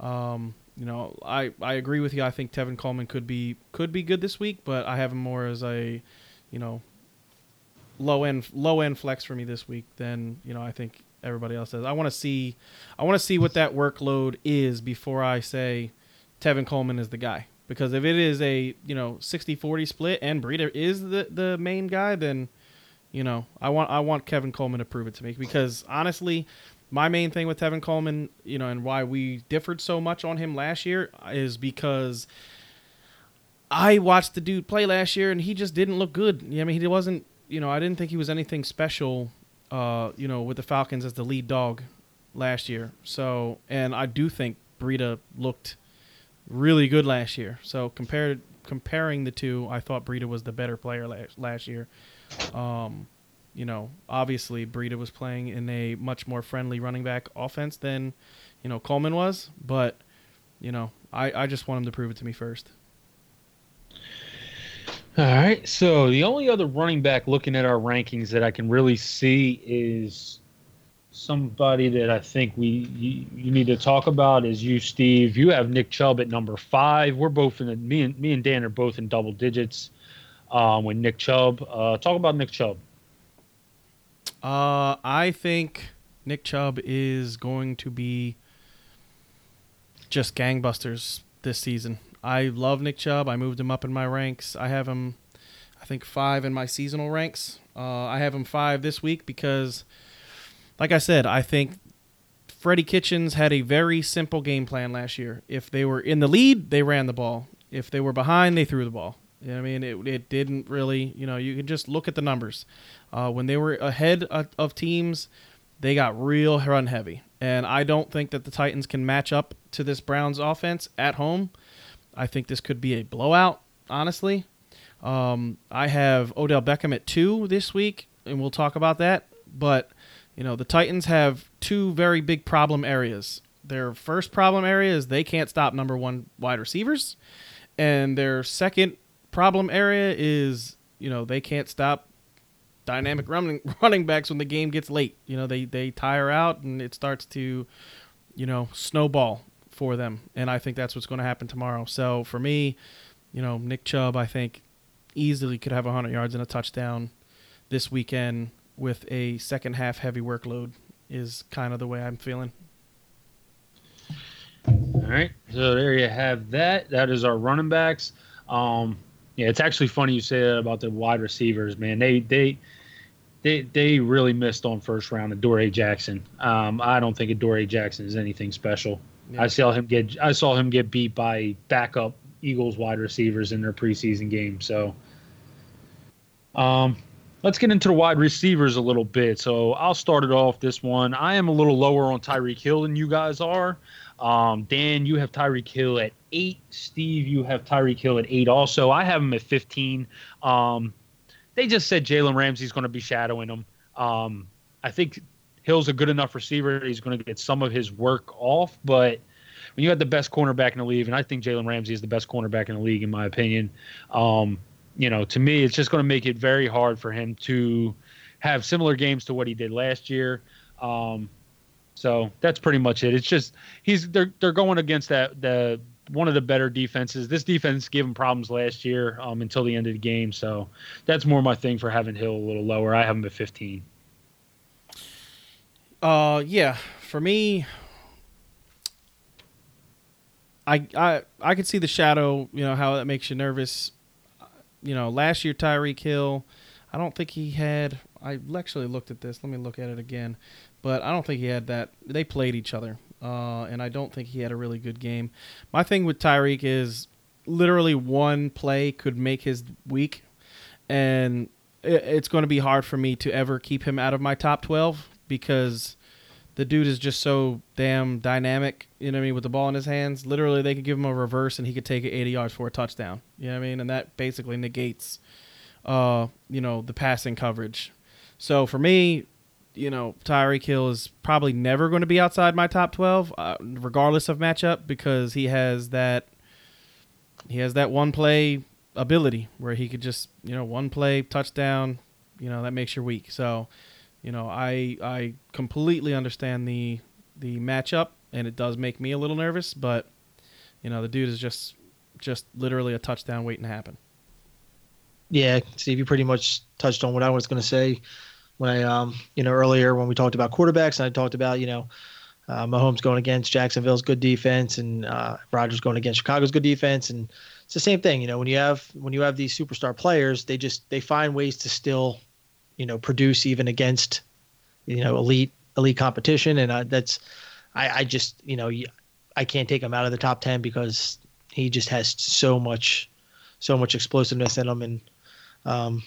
Um, you know, I, I agree with you. I think Tevin Coleman could be could be good this week, but I have him more as a, you know, low end low end flex for me this week than you know I think everybody else does. I want to see I want to see what that workload is before I say Tevin Coleman is the guy. Because if it is a you know 60-40 split and Breida is the, the main guy, then you know I want I want Kevin Coleman to prove it to me. Because honestly, my main thing with Tevin Coleman, you know, and why we differed so much on him last year is because I watched the dude play last year and he just didn't look good. I mean, he wasn't. You know, I didn't think he was anything special. Uh, you know, with the Falcons as the lead dog last year. So, and I do think Breida looked really good last year. So compared comparing the two, I thought Breida was the better player last, last year. Um, you know, obviously Breida was playing in a much more friendly running back offense than, you know, Coleman was, but you know, I, I just want him to prove it to me first. All right. So the only other running back looking at our rankings that I can really see is somebody that I think we you, you need to talk about is you, Steve. You have Nick Chubb at number five. We're both in the, me and me and Dan are both in double digits. Um, with Nick Chubb, uh, talk about Nick Chubb. Uh, I think Nick Chubb is going to be just gangbusters this season. I love Nick Chubb. I moved him up in my ranks. I have him, I think, five in my seasonal ranks. Uh, I have him five this week because, like I said, I think Freddie Kitchens had a very simple game plan last year. If they were in the lead, they ran the ball. If they were behind, they threw the ball. I mean? It, it didn't really, you know, you can just look at the numbers. Uh, when they were ahead of, of teams, they got real run heavy. And I don't think that the Titans can match up to this Browns offense at home. I think this could be a blowout, honestly. Um, I have Odell Beckham at two this week, and we'll talk about that. But, you know, the Titans have two very big problem areas. Their first problem area is they can't stop number one wide receivers. And their second problem area is, you know, they can't stop dynamic running running backs when the game gets late. You know, they they tire out and it starts to, you know, snowball for them. And I think that's what's going to happen tomorrow. So for me, you know, Nick Chubb, I think easily could have 100 yards and a touchdown this weekend with a second half heavy workload is kind of the way I'm feeling. All right. So there you have that. That is our running backs. Um, yeah, it's actually funny you say that about the wide receivers, man. They they they they really missed on first round. Adoree Jackson. Um, I don't think Adoree Jackson is anything special. Yeah. I saw him get I saw him get beat by backup Eagles wide receivers in their preseason game. So, um, let's get into the wide receivers a little bit. So I'll start it off this one. I am a little lower on Tyreek Hill than you guys are. Um, Dan, you have Tyreek Hill at eight. Steve, you have Tyreek Hill at eight. Also, I have him at fifteen. Um, they just said Jalen Ramsey's going to be shadowing him. Um, I think Hill's a good enough receiver. He's going to get some of his work off, but when you have the best cornerback in the league, and I think Jalen Ramsey is the best cornerback in the league, in my opinion, um, you know, to me, it's just going to make it very hard for him to have similar games to what he did last year. Um, so that's pretty much it. It's just he's they're they're going against that the one of the better defenses. This defense gave him problems last year um, until the end of the game. So that's more my thing for having Hill a little lower. I have him at 15. Uh, yeah. For me, I I I could see the shadow. You know how that makes you nervous. You know, last year Tyreek Hill, I don't think he had. I actually looked at this. Let me look at it again, but I don't think he had that. They played each other, uh, and I don't think he had a really good game. My thing with Tyreek is literally one play could make his week, and it's going to be hard for me to ever keep him out of my top twelve because the dude is just so damn dynamic. You know what I mean? With the ball in his hands, literally they could give him a reverse and he could take it 80 yards for a touchdown. You know what I mean? And that basically negates, uh, you know, the passing coverage. So for me, you know, Tyreek Hill is probably never going to be outside my top 12, uh, regardless of matchup, because he has that he has that one play ability where he could just, you know, one play touchdown, you know, that makes your week. So, you know, I I completely understand the the matchup, and it does make me a little nervous. But you know, the dude is just just literally a touchdown waiting to happen. Yeah, Steve, you pretty much touched on what I was going to say when I, um, you know, earlier when we talked about quarterbacks, and I talked about, you know, uh, Mahomes going against Jacksonville's good defense, and uh, Rodgers going against Chicago's good defense, and it's the same thing. You know, when you have when you have these superstar players, they just they find ways to still you know produce even against you know elite elite competition and I, that's I, I just you know I can't take him out of the top 10 because he just has so much so much explosiveness in him and um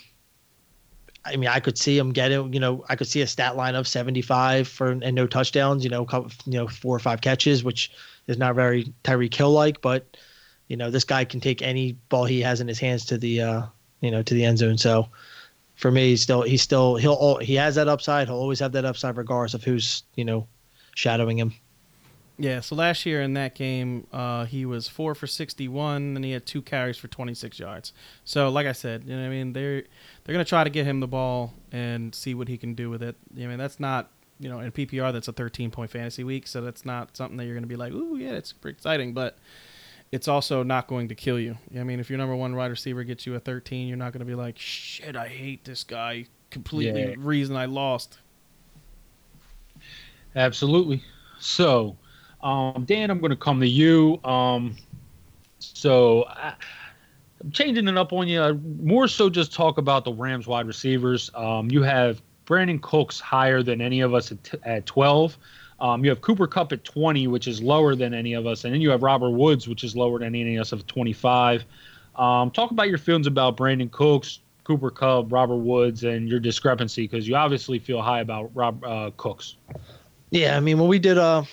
I mean I could see him getting you know I could see a stat line of 75 for and no touchdowns you know couple, you know four or five catches which is not very Tyreek Hill like but you know this guy can take any ball he has in his hands to the uh you know to the end zone so for me, he's still he's still he'll he has that upside. He'll always have that upside, regardless of who's you know shadowing him. Yeah. So last year in that game, uh, he was four for sixty-one, and he had two carries for twenty-six yards. So, like I said, you know, I mean, they're they're gonna try to get him the ball and see what he can do with it. I mean, that's not you know in PPR that's a thirteen-point fantasy week, so that's not something that you're gonna be like, ooh, yeah, it's pretty exciting, but it's also not going to kill you. I mean, if your number one wide receiver gets you a 13, you're not going to be like, shit, I hate this guy. Completely yeah. reason I lost. Absolutely. So, um, Dan, I'm going to come to you. Um, so, I, am changing it up on you. More so, just talk about the Rams wide receivers. Um, you have Brandin Cooks higher than any of us at, at 12. Um, you have Cooper Kupp at 20, which is lower than any of us, and then you have Robert Woods, which is lower than any of us of 25. Um, talk about your feelings about Brandin Cooks, Cooper Kupp, Robert Woods, and your discrepancy because you obviously feel high about Rob uh, Cooks. Yeah, I mean when we did uh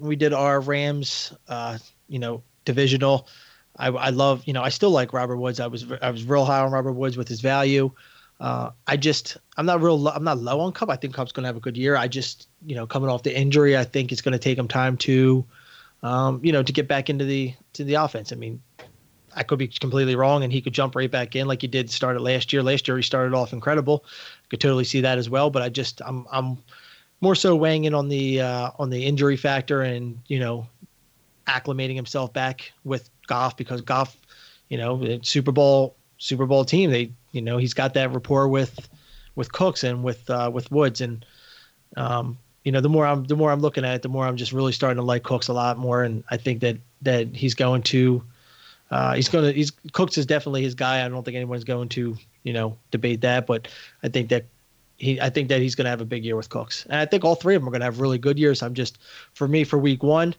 we did our Rams uh you know divisional, I I love you know I still like Robert Woods. I was I was real high on Robert Woods with his value. Uh, I just I'm not real I'm not low on Kupp. I think Kupp's going to have a good year. I just you know coming off the injury, I think it's going to take him time to um, you know to get back into the to the offense. I mean, I could be completely wrong, and he could jump right back in like he did start it last year. Last year he started off incredible. Could totally see that as well. But I just I'm I'm more so weighing in on the uh, on the injury factor and you know acclimating himself back with Goff because Goff, you know, Super Bowl Super Bowl team they you know, he's got that rapport with with Cooks and with uh, with Woods, and um, you know, the more I'm the more I'm looking at it, the more I'm just really starting to like Cooks a lot more, and I think that that he's going to. Uh, he's gonna. He's Cooks is definitely his guy. I don't think anyone's going to, you know, debate that. But I think that he. I think that he's gonna have a big year with Cooks, and I think all three of them are gonna have really good years. I'm just, for me, for week one,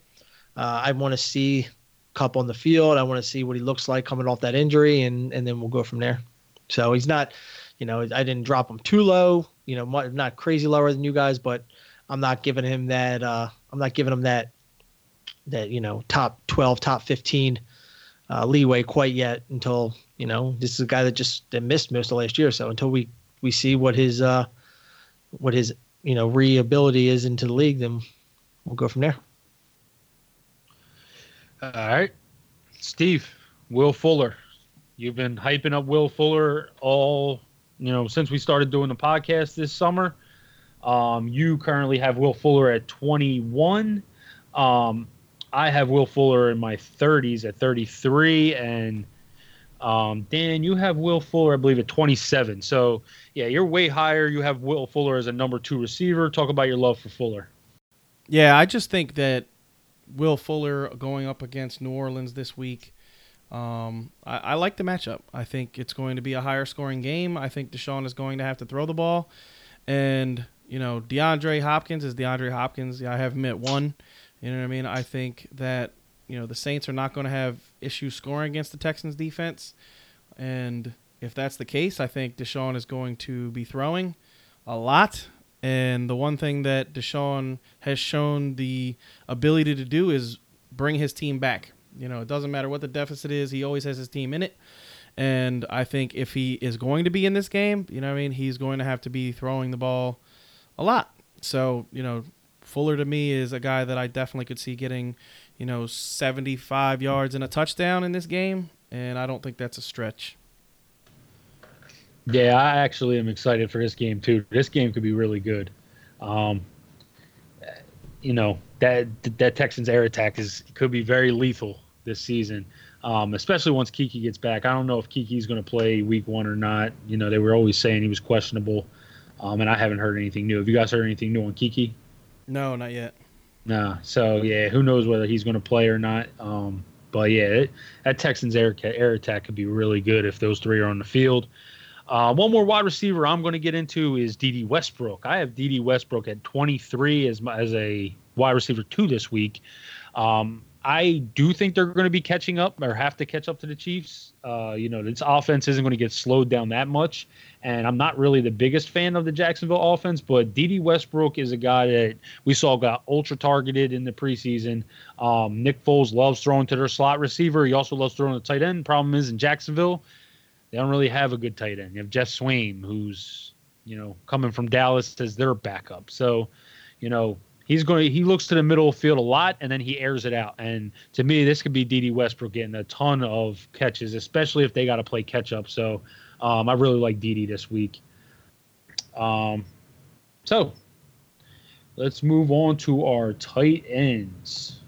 uh, I want to see Kupp on the field. I want to see what he looks like coming off that injury, and and then we'll go from there. So he's not, you know, I didn't drop him too low, you know, not crazy lower than you guys, but I'm not giving him that. Uh, I'm not giving him that, that you know, top 12, top 15 uh, leeway quite yet until you know this is a guy that just that missed most of last year. So until we we see what his uh, what his you know re-ability is into the league, then we'll go from there. All right, Steve, Will Fuller. You've been hyping up Will Fuller all, you know, since we started doing the podcast this summer. Um, you currently have Will Fuller at 21. Um, I have Will Fuller in my 30s at 33, and um, Dan, you have Will Fuller, I believe, at 27. So yeah, you're way higher. You have Will Fuller as a number two receiver. Talk about your love for Fuller. Yeah, I just think that Will Fuller going up against New Orleans this week um, I, I, like the matchup. I think it's going to be a higher scoring game. I think Deshaun is going to have to throw the ball, and you know DeAndre Hopkins is DeAndre Hopkins. I have him at one. You know what I mean? I think that you know the Saints are not going to have issues scoring against the Texans defense, and if that's the case, I think Deshaun is going to be throwing a lot. And the one thing that Deshaun has shown the ability to do is bring his team back. You know, it doesn't matter what the deficit is; he always has his team in it. And I think if he is going to be in this game, you know, I mean, he's going to have to be throwing the ball a lot. So, you know, Fuller to me is a guy that I definitely could see getting, you know, 75 yards and a touchdown in this game, and I don't think that's a stretch. Yeah, I actually am excited for this game too. This game could be really good. Um, you know that that Texans air attack is could be very lethal this season, um, especially once Keke gets back. I don't know if Keke's going to play Week One or not. You know they were always saying he was questionable, um, and I haven't heard anything new. Have you guys heard anything new on Keke? No, not yet. Nah. So yeah, who knows whether he's going to play or not. Um, but yeah, it, that Texans air air attack could be really good if those three are on the field. Uh, one more wide receiver I'm going to get into is Dede Westbrook. I have Dede Westbrook at 23 as as a wide receiver two this week. Um, I do think they're going to be catching up or have to catch up to the Chiefs. Uh, you know, this offense isn't going to get slowed down that much. And I'm not really the biggest fan of the Jacksonville offense, but Dede Westbrook is a guy that we saw got ultra targeted in the preseason. Um, Nick Foles loves throwing to their slot receiver. He also loves throwing to tight end. Problem is in Jacksonville, they don't really have a good tight end. You have Geoff Swaim, who's you know coming from Dallas as their backup. So, you know, he's going. He looks to the middle field a lot, and then he airs it out. And to me, this could be Dede Westbrook getting a ton of catches, especially if they got to play catch up. So, um, I really like Dede this week. Um, so let's move on to our tight ends.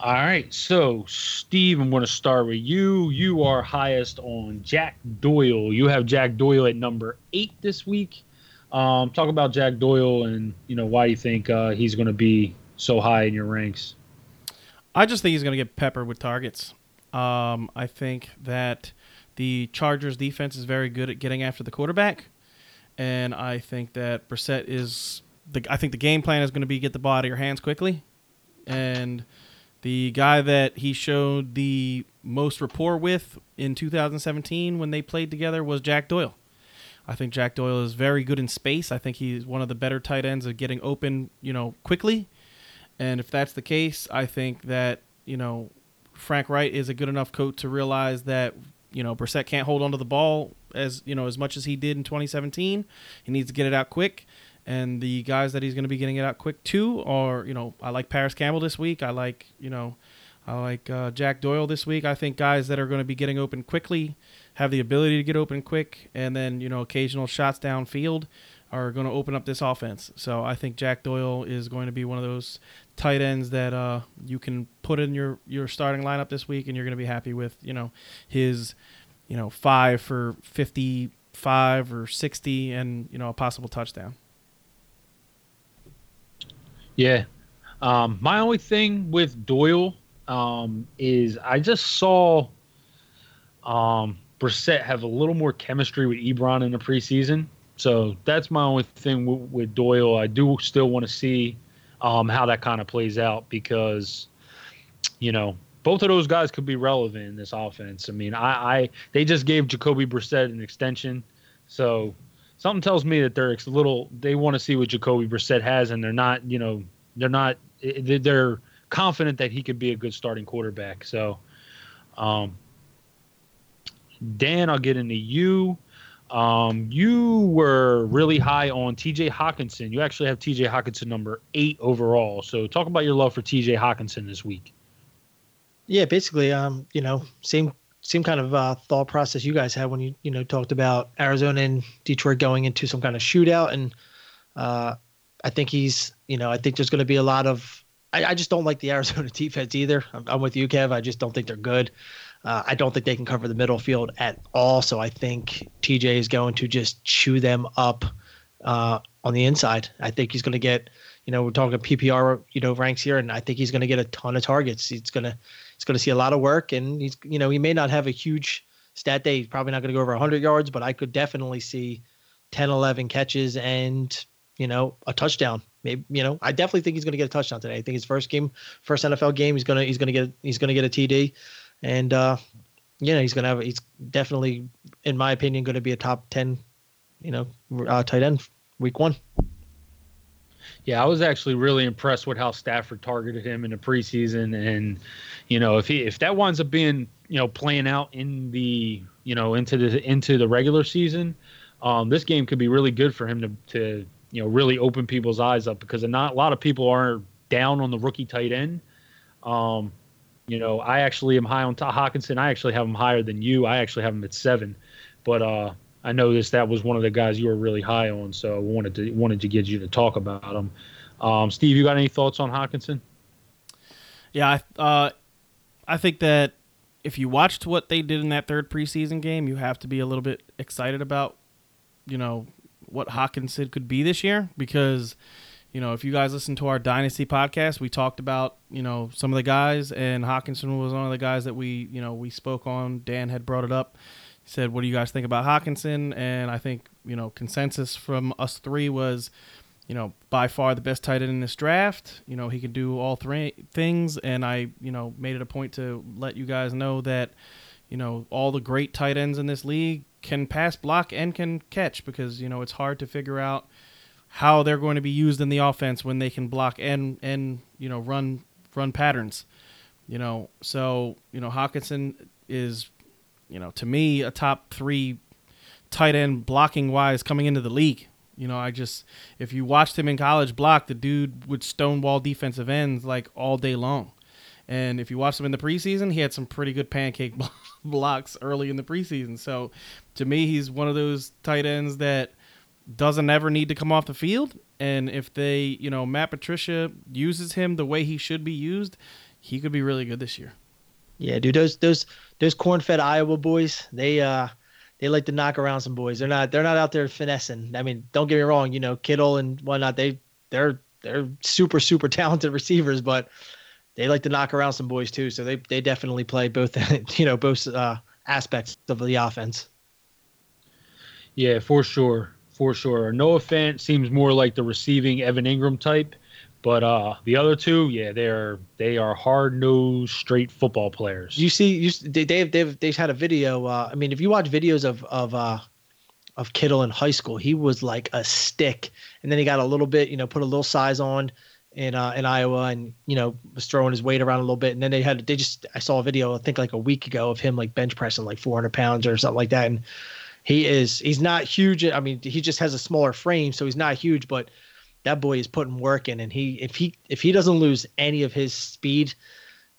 All right, so Steve, I'm going to start with you. You are highest on Jack Doyle. You have Jack Doyle at number eight this week. Um, talk about Jack Doyle and you know why you think uh, he's going to be so high in your ranks. I just think he's going to get peppered with targets. Um, I think that the Chargers defense is very good at getting after the quarterback, and I think that Brissett is the. I think the game plan is going to be get the ball out of your hands quickly, and the guy that he showed the most rapport with in 2017 when they played together was Jack Doyle. I think Jack Doyle is very good in space. I think he's one of the better tight ends of getting open, you know, quickly. And if that's the case, I think that, you know, Frank Reich is a good enough coach to realize that, you know, Brissett can't hold onto the ball as, you know, as much as he did in 2017. He needs to get it out quick and the guys that he's going to be getting it out quick too are you know I like Parris Campbell this week. I like you know I like uh, Jack Doyle this week. I think guys that are going to be getting open quickly have the ability to get open quick, and then you know occasional shots downfield are going to open up this offense. So I think Jack Doyle is going to be one of those tight ends that uh, you can put in your your starting lineup this week, and you're going to be happy with you know his you know five for fifty five or sixty, and you know a possible touchdown. Yeah. Um, my only thing with Doyle um, is I just saw um, Brissett have a little more chemistry with Ebron in the preseason. So that's my only thing w- with Doyle. I do still want to see um, how that kind of plays out because, you know, both of those guys could be relevant in this offense. I mean, I, I they just gave Jacoby Brissett an extension, so something tells me that they're a little they want to see what Jacoby Brissett has, and they're not, you know, they're not they're confident that he could be a good starting quarterback. So, um, Dan, I'll get into you. Um, you were really high on TJ Hockenson. You actually have TJ Hockenson number eight overall. So, talk about your love for TJ Hockenson this week. Yeah, basically, um, you know, same same kind of uh, thought process you guys had when you you know talked about Arizona and Detroit going into some kind of shootout, and uh, I think he's you know I think there's going to be a lot of I, I, just don't like the Arizona defense either. I'm, I'm, with you, Kev. I just don't think they're good. Uh, I don't think they can cover the middle field at all. So I think TJ is going to just chew them up uh, on the inside. I think he's going to get, you know, we're talking PPR, you know, ranks here, and I think he's going to get a ton of targets. He's gonna he's going to see a lot of work, and he's you know he may not have a huge stat day. He's probably not going to go over 100 yards, but I could definitely see 10, 11 catches and you know a touchdown maybe you know, I definitely think he's going to get a touchdown today. I think his first game, first NFL game, he's gonna he's gonna get he's gonna get a TD, and uh, you know he's gonna have he's definitely, in my opinion, going to be a top ten, you know, uh, tight end week one. Yeah, I was actually really impressed with how Stafford targeted him in the preseason, and you know, if he if that winds up being you know playing out in the you know into the into the regular season, um, this game could be really good for him to to you know really open people's eyes up because not a lot of people are down on the rookie tight end. Um, you know, I actually am high on Todd Hockenson. I actually have him higher than you. I actually have him at seven, but uh, I noticed that was one of the guys you were really high on, so I wanted to wanted to get you to talk about him. Um, Steve, you got any thoughts on Hockenson? Yeah, I, uh, I think that if you watched what they did in that third preseason game, you have to be a little bit excited about, you know, what Hockenson could be this year because, you know, if you guys listen to our Dynasty podcast, we talked about, you know, some of the guys, and Hockenson was one of the guys that we, you know, we spoke on. Dan had brought it up he said, "What do you guys think about Hockenson?" And I think you know consensus from us three was, you know, by far the best tight end in this draft. You know, he can do all three things, and I you know made it a point to let you guys know that, you know, all the great tight ends in this league can pass, block, and can catch because you know it's hard to figure out how they're going to be used in the offense when they can block and and you know run run patterns. You know, so you know Hockenson is you know, to me, a top three tight end blocking wise coming into the league. You know, I just if you watched him in college block, the dude would stonewall defensive ends like all day long. And if you watched him in the preseason, he had some pretty good pancake blocks early in the preseason. So to me, he's one of those tight ends that doesn't ever need to come off the field. And if they, you know, Matt Patricia uses him the way he should be used, he could be really good this year. Yeah, dude, those those those corn-fed Iowa boys, they uh they like to knock around some boys. They're not they're not out there finessing. I mean, don't get me wrong, you know, Kittle and whatnot, they they're they're super super talented receivers, but they like to knock around some boys too. So they they definitely play both you know both uh, aspects of the offense. Yeah, for sure, for sure. Noah Fant seems more like the receiving Evan Engram type, but uh, the other two, yeah, they're they are hard nosed, straight football players. You see, you they they've they've they've had a video. Uh, I mean, if you watch videos of of uh, of Kittle in high school, he was like a stick, and then he got a little bit, you know, put a little size on in uh, in Iowa, and you know was throwing his weight around a little bit, and then they had they just I saw a video I think like a week ago of him like bench pressing like 400 pounds or something like that, and he is he's not huge. I mean, he just has a smaller frame, so he's not huge, but that boy is putting work in, and he if he if he doesn't lose any of his speed,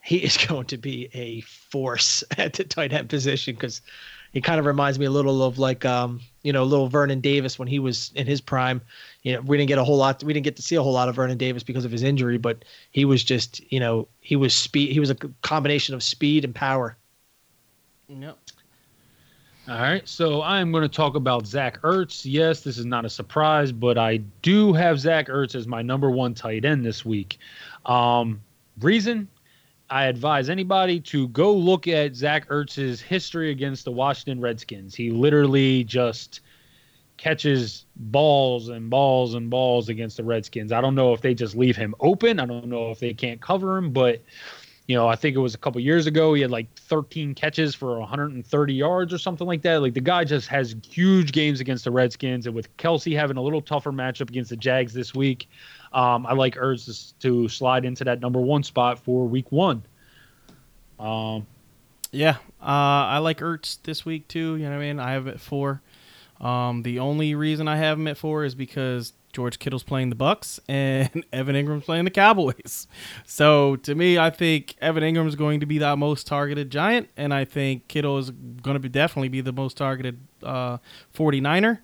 he is going to be a force at the tight end position because he kind of reminds me a little of like um you know little Vernon Davis when he was in his prime. You know we didn't get a whole lot we didn't get to see a whole lot of Vernon Davis because of his injury, but he was just you know he was speed he was a combination of speed and power. Yep. All right, so I'm going to talk about Zach Ertz. Yes, this is not a surprise, but I do have Zach Ertz as my number one tight end this week. Um, reason I advise anybody to go look at Zach Ertz's history against the Washington Redskins. He literally just catches balls and balls and balls against the Redskins. I don't know if they just leave him open. I don't know if they can't cover him, but you know, I think it was a couple years ago. He had like 13 catches for 130 yards or something like that. Like the guy just has huge games against the Redskins, and with Kelce having a little tougher matchup against the Jags this week, um, I like Ertz to slide into that number one spot for Week One. Um, yeah, uh, I like Ertz this week too. You know what I mean? I have it four. Um, the only reason I have him at four is because George Kittle's playing the Bucs and Evan Engram's playing the Cowboys. So to me, I think Evan Engram is going to be the most targeted Giant, and I think Kittle is going to be definitely be the most targeted uh, 49er.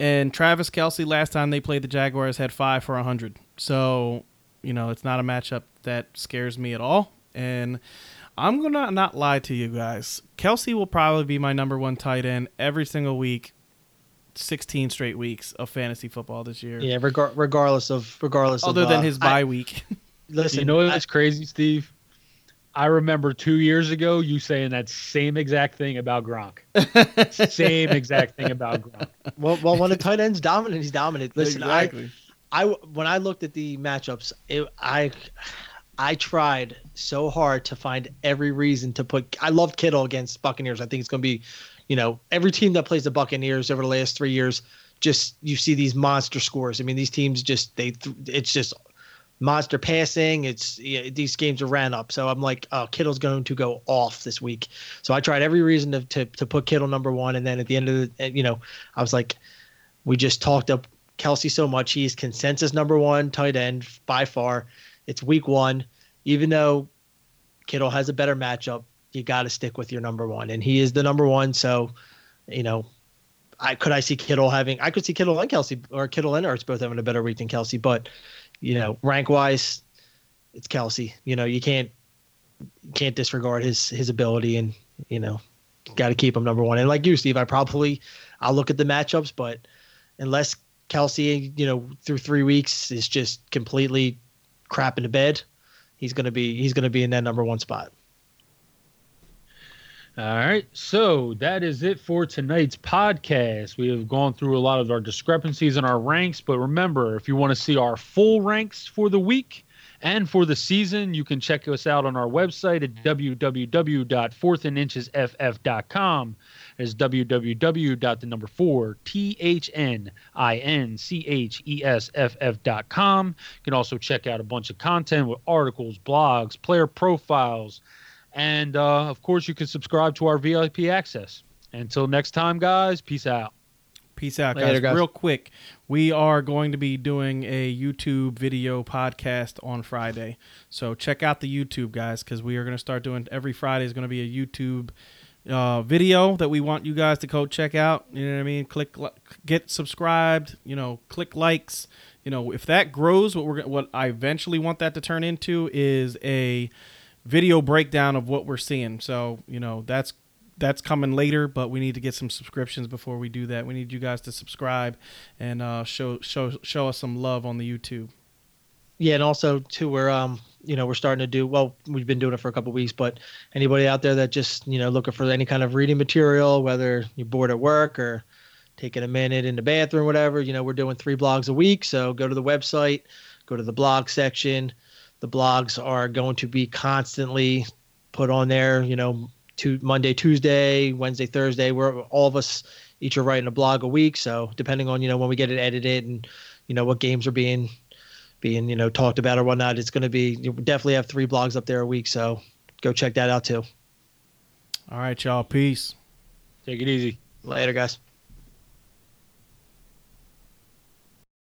And Travis Kelce, last time they played the Jaguars, had five for 100. So, you know, it's not a matchup that scares me at all. And I'm going to not lie to you guys. Kelce will probably be my number one tight end every single week 16 straight weeks of fantasy football this year. Yeah, regar- regardless of regardless other of, than uh, his bye I, week. listen, you know I- what's crazy, Steve? I remember two years ago you saying that same exact thing about Gronk. same exact thing about Gronk. well, well, when a tight end's dominant, he's dominant. Listen, exactly. I when I looked at the matchups, it, I I tried so hard to find every reason to put. I love Kittle against Buccaneers. I think it's going to be, you know, every team that plays the Buccaneers over the last three years, just you see these monster scores. I mean, these teams just they it's just monster passing. It's yeah, these games are ran up. So I'm like, oh, Kittle's going to go off this week. So I tried every reason to to, to put Kittle number one, and then at the end of the, you know, I was like, we just talked up Kelce so much. He's consensus number one tight end by far. It's week one. Even though Kittle has a better matchup, you got to stick with your number one, and he is the number one. So, you know, I could I see Kittle having I could see Kittle and Kelce or Kittle and Ertz both having a better week than Kelce, but you know, rank wise, it's Kelce. You know, you can't can't disregard his his ability, and you know, got to keep him number one. And like you, Steve, I probably I'll look at the matchups, but unless Kelce, you know, through three weeks is just completely crap in the bed, he's gonna be he's gonna be in that number one spot. All right. So that is it for tonight's podcast. We have gone through a lot of our discrepancies in our ranks, but remember, if you want to see our full ranks for the week and for the season, you can check us out on our website at www.fourthandinchesff.com. It's www. the number four t h n i n c h e s f. You can also check out a bunch of content with articles, blogs, player profiles and uh, of course, you can subscribe to our VIP access. Until next time, guys, peace out. Peace out, Later, guys. guys. Real quick, we are going to be doing a YouTube video podcast on Friday. So check out the YouTube, guys, because we are going to start doing every Friday is going to be a YouTube uh, video that we want you guys to go check out. You know what I mean? Click, get subscribed. You know, click likes. You know, if that grows, what we're what I eventually want that to turn into is a video breakdown of what we're seeing. So, you know, that's that's coming later, but we need to get some subscriptions before we do that. We need you guys to subscribe and uh, show show show us some love on the YouTube. Yeah, and also too, we're um, you know, we're starting to do well. We've been doing it for a couple weeks, but anybody out there that just you know looking for any kind of reading material, whether you're bored at work or taking a minute in the bathroom, whatever, you know, we're doing three blogs a week. So go to the website, go to the blog section the blogs are going to be constantly put on there. You know, to Monday, Tuesday, Wednesday, Thursday. We're all of us each are writing a blog a week. So depending on you know when we get it edited and you know what games are being being you know talked about or whatnot, it's going to be you definitely have three blogs up there a week. So go check that out too. All right, y'all. Peace. Take it easy. Later, guys.